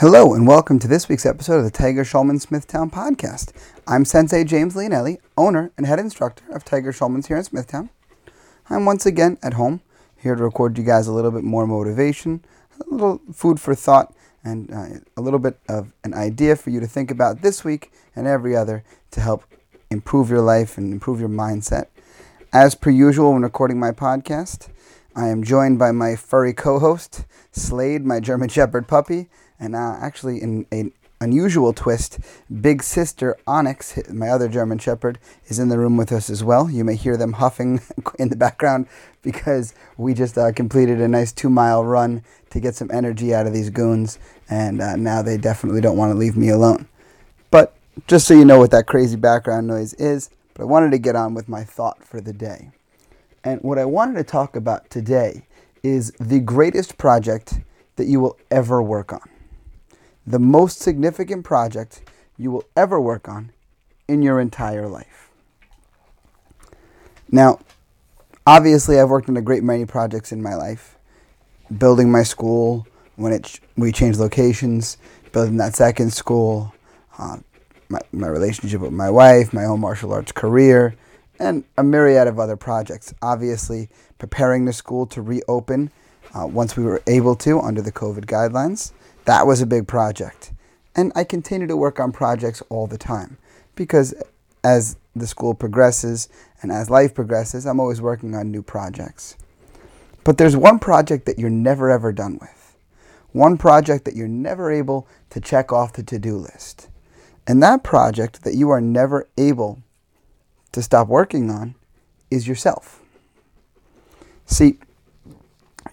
Hello, and welcome to this week's episode of the Tiger Schulman Smithtown podcast. I'm Sensei James Leonelli, owner and head instructor of Tiger Schulman's here in Smithtown. I'm once again at home, here to record you guys a little bit more motivation, a little food for thought, and uh, a little bit of an idea for you to think about this week and every other to help improve your life and improve your mindset. As per usual, when recording my podcast, I am joined by my furry co host, Slade, my German Shepherd puppy, and uh, actually, in an unusual twist, Big Sister Onyx, my other German Shepherd, is in the room with us as well. You may hear them huffing in the background because we just uh, completed a nice two mile run to get some energy out of these goons, and uh, now they definitely don't want to leave me alone. But just so you know what that crazy background noise is, but I wanted to get on with my thought for the day. And what I wanted to talk about today is the greatest project that you will ever work on the most significant project you will ever work on in your entire life. Now, obviously, I've worked on a great many projects in my life. Building my school when it we changed locations, building that second school, uh, my, my relationship with my wife, my own martial arts career, and a myriad of other projects. Obviously, preparing the school to reopen uh, once we were able to under the COVID guidelines. That was a big project. And I continue to work on projects all the time because as the school progresses and as life progresses, I'm always working on new projects. But there's one project that you're never ever done with. One project that you're never able to check off the to do list. And that project that you are never able to stop working on is yourself. See,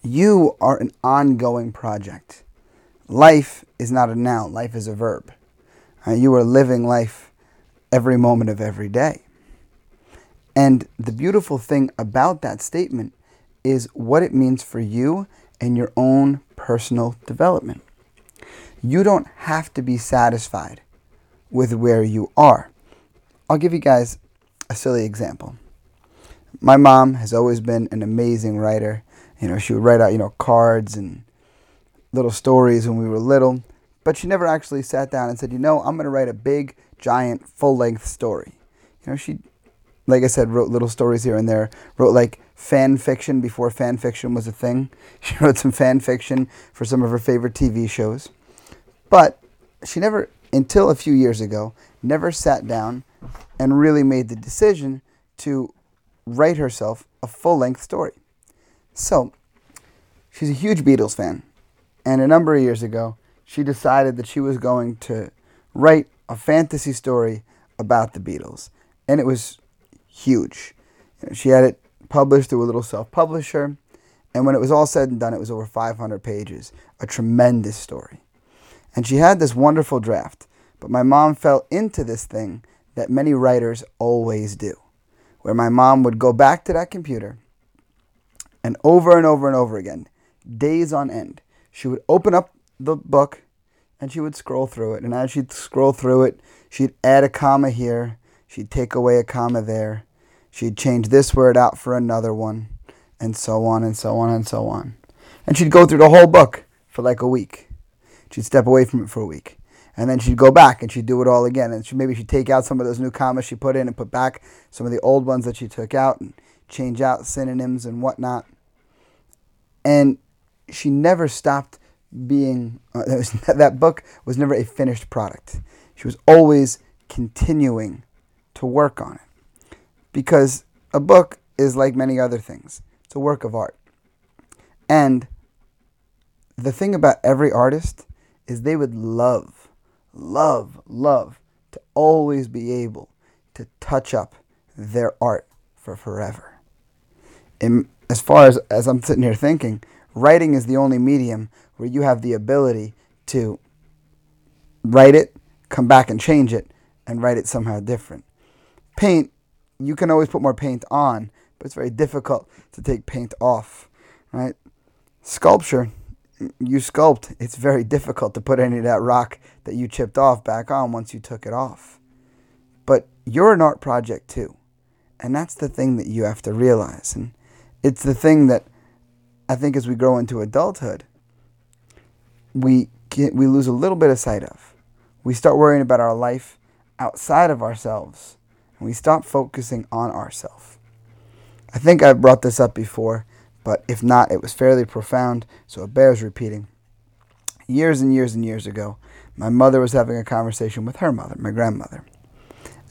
you are an ongoing project. Life is not a noun, life is a verb. Uh, you are living life every moment of every day. And the beautiful thing about that statement is what it means for you and your own personal development. You don't have to be satisfied with where you are. I'll give you guys a silly example. My mom has always been an amazing writer. You know, she would write out, you know, cards and little stories when we were little, but she never actually sat down and said, you know, I'm going to write a big, giant, full length story. You know, she, like I said, wrote little stories here and there, wrote like fan fiction before fan fiction was a thing. She wrote some fan fiction for some of her favorite TV shows. But she never, until a few years ago, never sat down and really made the decision to write herself a full length story. So, she's a huge Beatles fan. And a number of years ago, she decided that she was going to write a fantasy story about the Beatles. And it was huge. She had it published through a little self publisher. And when it was all said and done, it was over 500 pages. A tremendous story. And she had this wonderful draft. But my mom fell into this thing that many writers always do, where my mom would go back to that computer and over and over and over again, days on end, she would open up the book and she would scroll through it. And as she'd scroll through it, she'd add a comma here, she'd take away a comma there, she'd change this word out for another one, and so on and so on and so on. And she'd go through the whole book for like a week. She'd step away from it for a week. And then she'd go back and she'd do it all again. And she, maybe she'd take out some of those new commas she put in and put back some of the old ones that she took out and change out synonyms and whatnot. And she never stopped being uh, that, was, that book was never a finished product. She was always continuing to work on it because a book is like many other things. It's a work of art. And the thing about every artist is they would love, love, love to always be able to touch up their art for forever. And as far as, as I'm sitting here thinking, writing is the only medium where you have the ability to write it, come back and change it, and write it somehow different. Paint, you can always put more paint on, but it's very difficult to take paint off, right? Sculpture, you sculpt, it's very difficult to put any of that rock that you chipped off back on once you took it off. But you're an art project too. And that's the thing that you have to realize. And it's the thing that I think as we grow into adulthood, we get, we lose a little bit of sight of. We start worrying about our life outside of ourselves, and we stop focusing on ourselves. I think I brought this up before, but if not, it was fairly profound, so it bears repeating. Years and years and years ago, my mother was having a conversation with her mother, my grandmother.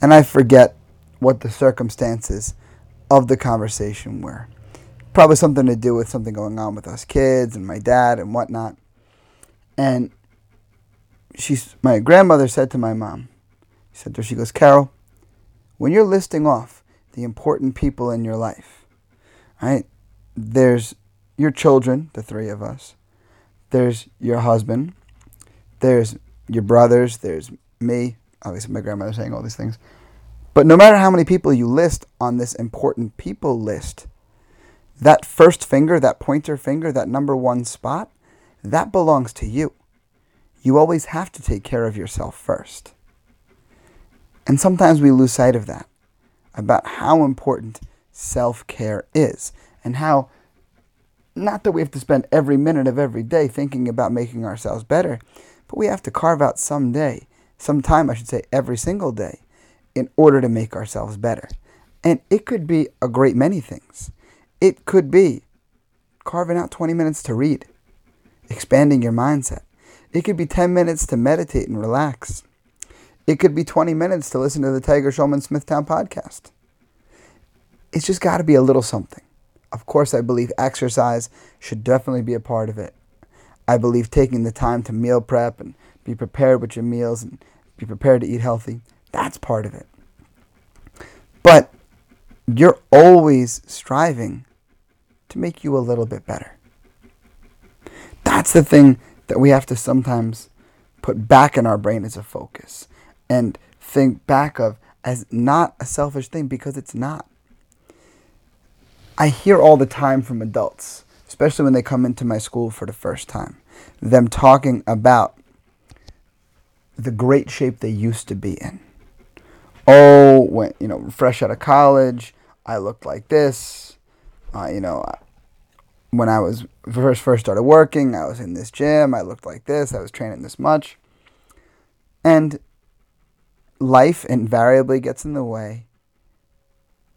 And I forget what the circumstances of the conversation were. Probably something to do with something going on with us kids and my dad and whatnot. And she's my grandmother said to my mom, she said to her, she goes, Carol, when you're listing off the important people in your life, right? There's your children, the three of us. There's your husband. There's your brothers. There's me. Obviously, my grandmother saying all these things. But no matter how many people you list on this important people list, that first finger, that pointer finger, that number one spot, that belongs to you. You always have to take care of yourself first. And sometimes we lose sight of that, about how important self care is, and how, not that we have to spend every minute of every day thinking about making ourselves better, but we have to carve out some day, some time, I should say, every single day, in order to make ourselves better. And it could be a great many things. It could be carving out 20 minutes to read, expanding your mindset. It could be 10 minutes to meditate and relax. It could be 20 minutes to listen to the Tiger Schulman Smithtown podcast. It's just got to be a little something. Of course, I believe exercise should definitely be a part of it. I believe taking the time to meal prep and be prepared with your meals and be prepared to eat healthy, that's part of it. But you're always striving to make you a little bit better. That's the thing that we have to sometimes put back in our brain as a focus and think back of as not a selfish thing because it's not. I hear all the time from adults, especially when they come into my school for the first time, them talking about the great shape they used to be in. Oh, when you know, fresh out of college, I looked like this. Uh, you know, when I was first first started working, I was in this gym. I looked like this. I was training this much, and life invariably gets in the way.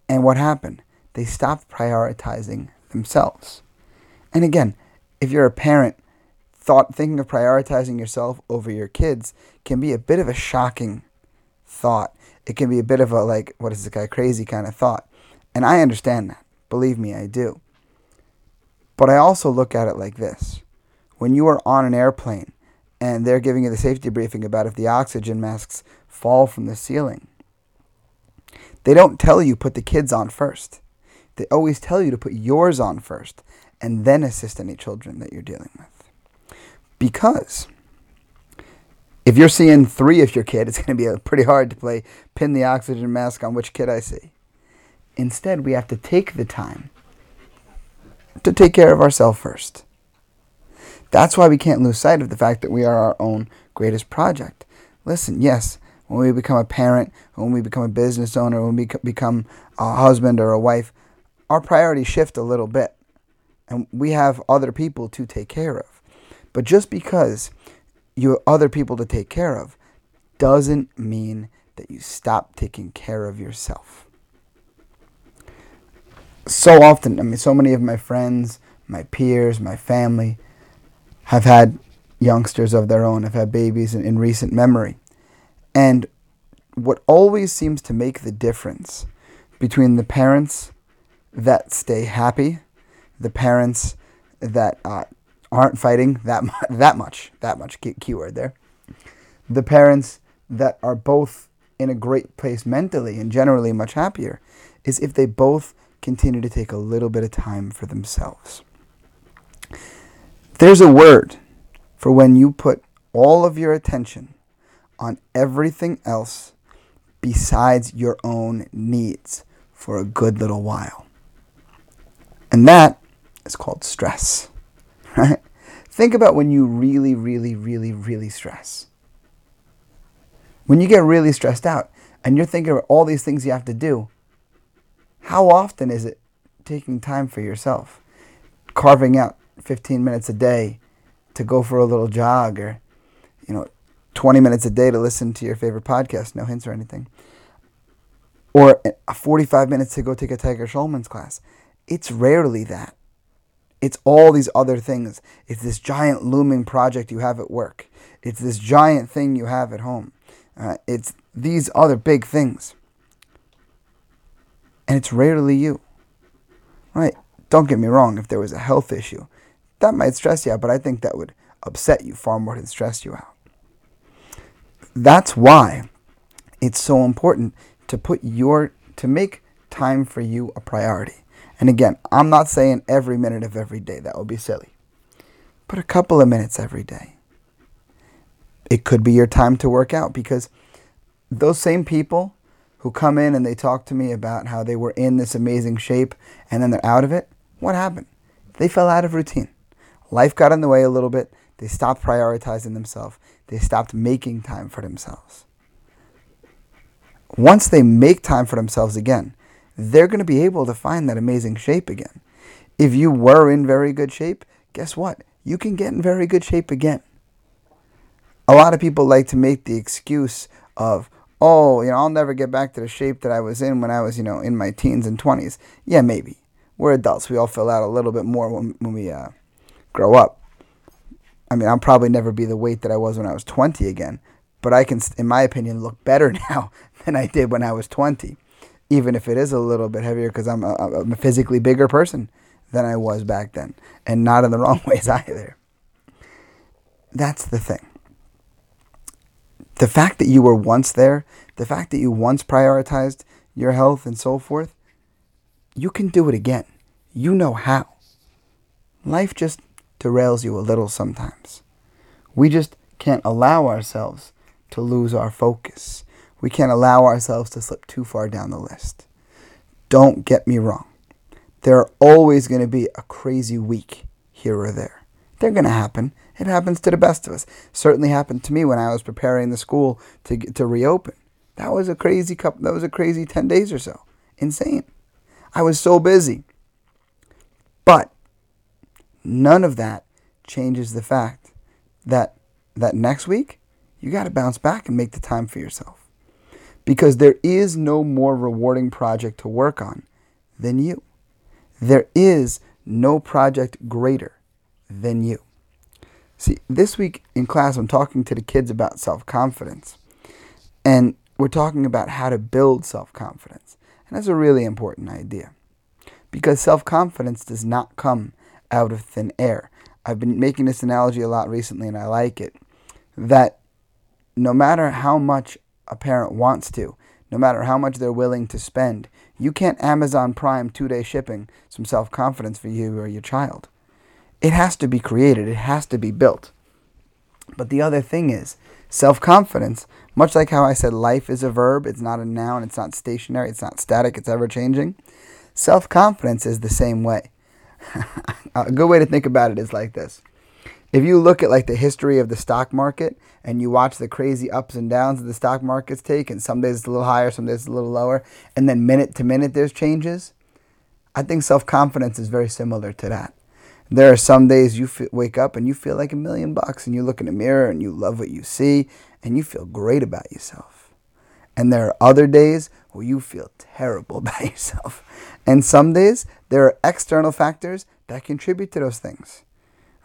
And what happened? They stopped prioritizing themselves. And again, if you're a parent, thought thinking of prioritizing yourself over your kids can be a bit of a shocking thought. It can be a bit of a like, what is this guy crazy kind of thought. And I understand that. Believe me, I do. But I also look at it like this. When you are on an airplane and they're giving you the safety briefing about if the oxygen masks fall from the ceiling. They don't tell you put the kids on first. They always tell you to put yours on first and then assist any children that you're dealing with. Because if you're seeing three of your kid, it's going to be pretty hard to play pin the oxygen mask on which kid I see. Instead, we have to take the time to take care of ourselves first. That's why we can't lose sight of the fact that we are our own greatest project. Listen, yes, when we become a parent, when we become a business owner, when we become a husband or a wife, our priorities shift a little bit. And we have other people to take care of. But just because you have other people to take care of doesn't mean that you stop taking care of yourself. So often, I mean, so many of my friends, my peers, my family have had youngsters of their own, have had babies in, in recent memory. And what always seems to make the difference between the parents that stay happy, the parents that uh, aren't fighting that mu- that much, that much key- keyword there, the parents that are both in a great place mentally and generally much happier, is if they both continue to take a little bit of time for themselves. There's a word for when you put all of your attention on everything else besides your own needs for a good little while. And that is called stress. Right? Think about when you really, really, really, really stress. When you get really stressed out and you're thinking about all these things you have to do, how often is it taking time for yourself? Carving out 15 minutes a day to go for a little jog or you know, 20 minutes a day to listen to your favorite podcast, no hints or anything, or 45 minutes to go take a Tiger Schulman's class. It's rarely that. It's all these other things. It's this giant looming project you have at work. It's this giant thing you have at home. Uh, it's these other big things. And it's rarely you. Right? Don't get me wrong, if there was a health issue, that might stress you out, but I think that would upset you far more than stress you out. That's why it's so important to put your to make time for you a priority. And again, I'm not saying every minute of every day, that would be silly. But a couple of minutes every day. It could be your time to work out because those same people who come in and they talk to me about how they were in this amazing shape and then they're out of it, what happened? They fell out of routine. Life got in the way a little bit. They stopped prioritizing themselves. They stopped making time for themselves. Once they make time for themselves again, they're going to be able to find that amazing shape again. If you were in very good shape, guess what? You can get in very good shape again. A lot of people like to make the excuse of, oh, you know, I'll never get back to the shape that I was in when I was, you know, in my teens and 20s. Yeah, maybe. We're adults. We all fill out a little bit more when, when we uh, grow up. I mean, I'll probably never be the weight that I was when I was 20 again, but I can, in my opinion, look better now than I did when I was 20 even if it is a little bit heavier because I'm, I'm a, physically bigger person than I was back then, and not in the wrong ways either. That's the thing. The fact that you were once there, the fact that you once prioritized your health and so forth, you can do it again. You know how. Life just derails you a little sometimes. We just can't allow ourselves to lose our focus we can't allow ourselves to slip too far down the list. Don't get me wrong. There are always going to be a crazy week here or there. They're going to happen. It happens to the best of us. Certainly happened to me when I was preparing the school to to reopen. That was a crazy couple. That was a crazy ten days or so. Insane. I was so busy. But none of that changes the fact that that next week you got to bounce back and make the time for yourself because there is no more rewarding project to work on than you. There is no project greater than you. See, this week in class, I'm talking to the kids about self confidence. And we're talking about how to build self confidence. And that's a really important idea because self confidence does not come out of thin air. I've been making this analogy a lot recently and I like it. That no matter how much a parent wants to, no matter how much they're willing to spend. You can't Amazon Prime two day shipping some self confidence for you or your child. It has to be created, it has to be built. But the other thing is, self confidence, much like how I said life is a verb, it's not a noun, it's not stationary, it's not static, it's ever changing. Self confidence is the same way. a good way to think about it is like this if you look at like the history of the stock market and you watch the crazy ups and downs that the stock markets take, and some days it's a little higher, some days it's a little lower, and then minute to minute there's changes, I think self confidence is very similar to that. There are some days you f- wake up and you feel like a million bucks, and you look in the mirror and you love what you see, and you feel great about yourself. And there are other days where you feel terrible about yourself. And some days there are external factors that contribute to those things.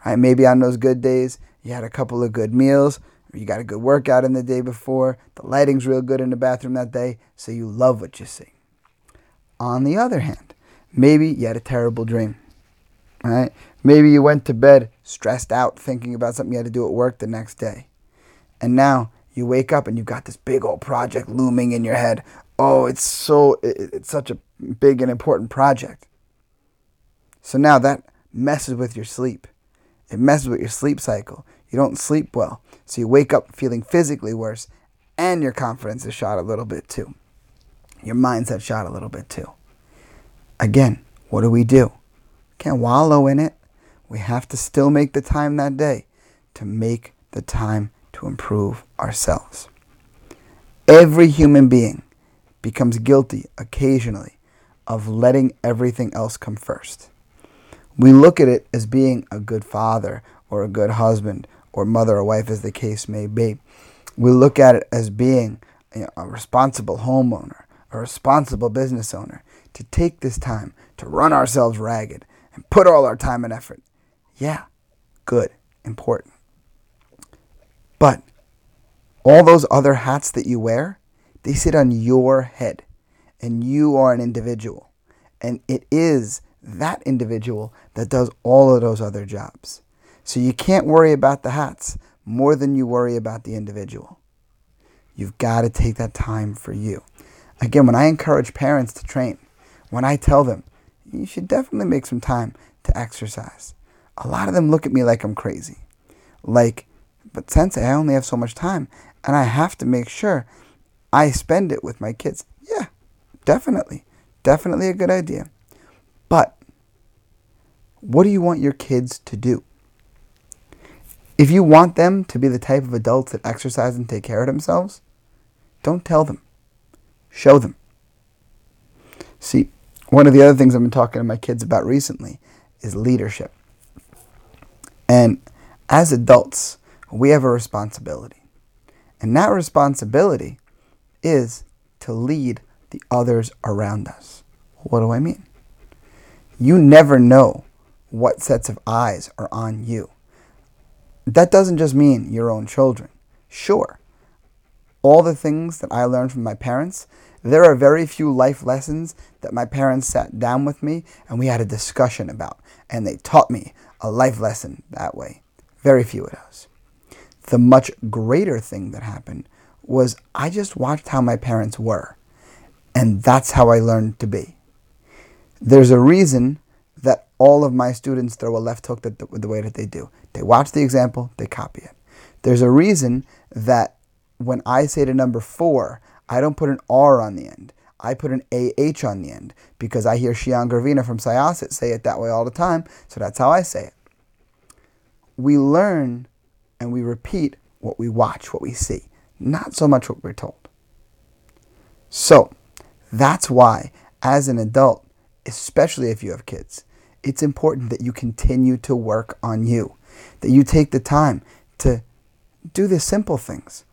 Right? Maybe on those good days, you had a couple of good meals, or you got a good workout in the day before, the lighting's real good in the bathroom that day, so you love what you see. On the other hand, maybe you had a terrible dream. Right? Maybe you went to bed stressed out thinking about something you had to do at work the next day. And now you wake up and you've got this big old project looming in your head. Oh, it's so it's such a big and important project. So now that messes with your sleep. It messes with your sleep cycle. You don't sleep well. So you wake up feeling physically worse, and your confidence is shot a little bit too. Your mindset shot a little bit too. Again, what do we do? Can't wallow in it. We have to still make the time that day to make the time to improve ourselves. Every human being becomes guilty occasionally of letting everything else come first we look at it as being a good father or a good husband or mother or wife, as the case may be. We look at it as being a responsible homeowner, a responsible business owner, to take this time to run ourselves ragged and put all our time and effort. Yeah, good, important. But all those other hats that you wear, they sit on your head, and you are an individual. And it is that individual that does all of those other jobs. So you can't worry about the hats more than you worry about the individual. You've got to take that time for you. Again, when I encourage parents to train, when I tell them, you should definitely make some time to exercise, a lot of them look at me like I'm crazy. Like, but sensei, I only have so much time and I have to make sure I spend it with my kids. Yeah, definitely. Definitely a good idea. But what do you want your kids to do? If you want them to be the type of adults that exercise and take care of themselves, don't tell them. Show them. See, one of the other things I've been talking to my kids about recently is leadership. And as adults, we have a responsibility. And that responsibility is to lead the others around us. What do I mean? You never know what sets of eyes are on you. That doesn't just mean your own children. Sure, all the things that I learned from my parents, there are very few life lessons that my parents sat down with me and we had a discussion about. And they taught me a life lesson that way. Very few of those. The much greater thing that happened was I just watched how my parents were. And that's how I learned to be. There's a reason that all of my students throw a left hook the, the way that they do. They watch the example, they copy it. There's a reason that when I say to number four, I don't put an R on the end. I put an AH on the end because I hear Shihan Gravina from Syosset say it that way all the time, so that's how I say it. We learn and we repeat what we watch, what we see, not so much what we're told. So, that's why, as an adult, especially if you have kids, it's important that you continue to work on you, that you take the time to do the simple things.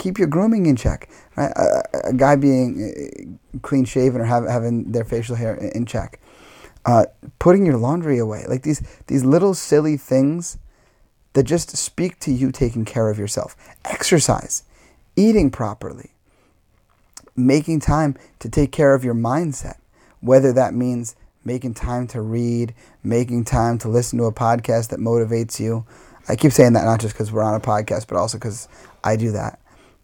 Keep your grooming in check. Right? A, a guy being uh, clean shaven or have, having their facial hair in check. Uh, putting your laundry away. Like these, these little silly things that just speak to you taking care of yourself. Exercise, eating properly, making time to take care of your mindset, whether that means making time to read, making time to listen to a podcast that motivates you. I keep saying that not just because we're on a podcast, but also because I do that.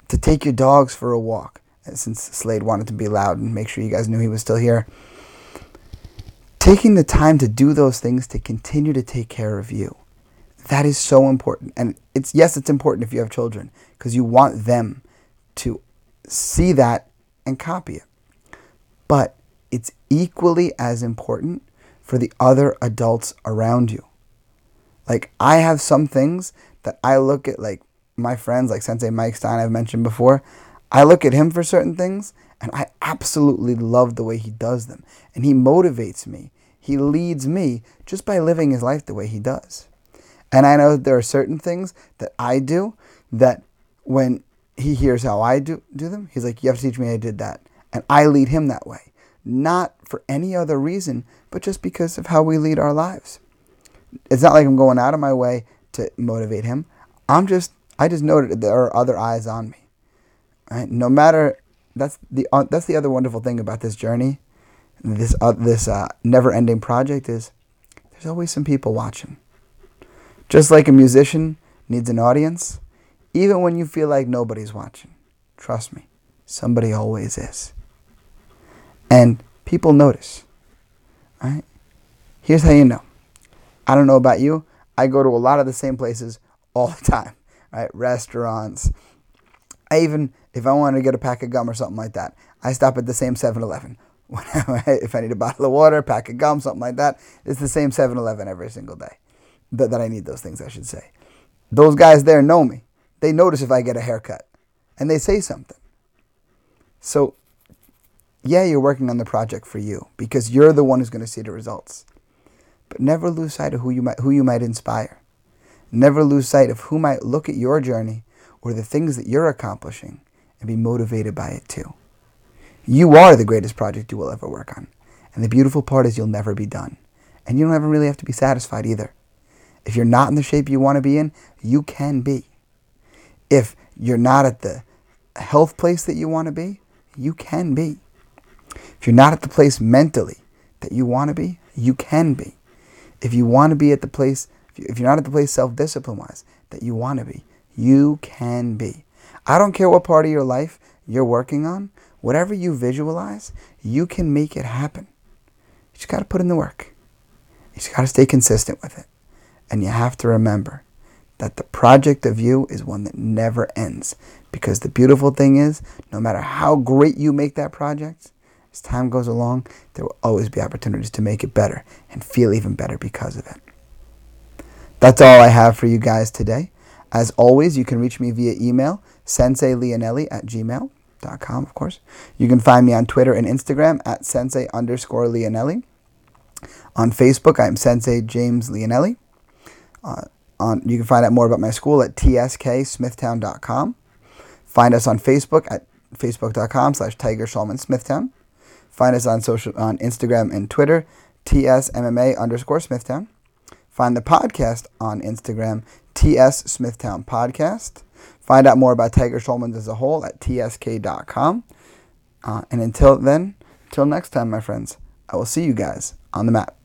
To take your dogs for a walk, uh, since Slade wanted to be loud and make sure you guys knew he was still here. Taking the time to do those things to continue to take care of you. That is so important. And it's yes, it's important if you have children because you want them to see that and copy it. But it's equally as important for the other adults around you. Like, I have some things that I look at, like my friends, like Sensei Mike Stein, I've mentioned before. I look at him for certain things and I absolutely love the way he does them. And he motivates me, he leads me just by living his life the way he does. And I know there are certain things that I do that when he hears how I do, do them, he's like, You have to teach me I did that. And I lead him that way not for any other reason, but just because of how we lead our lives. It's not like I'm going out of my way to motivate him. I'm just, I just know that there are other eyes on me. Right? No matter, that's the uh, that's the other wonderful thing about this journey, this uh, this uh, never-ending project is there's always some people watching. Just like a musician needs an audience, even when you feel like nobody's watching, trust me, somebody always is and people notice. Right? Here's how you know. I don't know about you. I go to a lot of the same places all the time, right? Restaurants. I even, if I want to get a pack of gum or something like that, I stop at the same 7 Eleven. if I need a bottle of water, pack of gum, something like that, it's the same 7 Eleven every single day that, that I need those things, I should say. Those guys there know me. They notice if I get a haircut and they say something. So yeah, you're working on the project for you because you're the one who's going to see the results. But never lose sight of who you might who you might inspire. Never lose sight of who might look at your journey or the things that you're accomplishing and be motivated by it too. You are the greatest project you will ever work on. And the beautiful part is you'll never be done. And you don't ever really have to be satisfied either. If you're not in the shape you want to be in, you can be. If you're not at the health place that you want to be, you can be. If you're not at the place mentally that you want to be, you can be. If you want to be at the place, if you're not at the place self discipline wise that you want to be, you can be. I don't care what part of your life you're working on, whatever you visualize, you can make it happen. You just got to put in the work. You just got to stay consistent with it. And you have to remember that the project of you is one that never ends. Because the beautiful thing is, no matter how great you make that project, as time goes along, there will always be opportunities to make it better and feel even better because of it. That's all I have for you guys today. As always, you can reach me via email, senseileonelli at gmail.com, of course. You can find me on Twitter and Instagram at sensei underscore leonelli. On Facebook, I'm Sensei James Leonelli. Uh, on, you can find out more about my school at tsksmithtown.com. Find us on Facebook at facebook.com slash Tiger Schulman Smithtown. Find us on social on Instagram and Twitter, tsmma underscore Smithtown. Find the podcast on Instagram, TS Smithtown Podcast. Find out more about Tiger Schulman as a whole at tsk.com. Uh, and until then, until next time, my friends, I will see you guys on the map.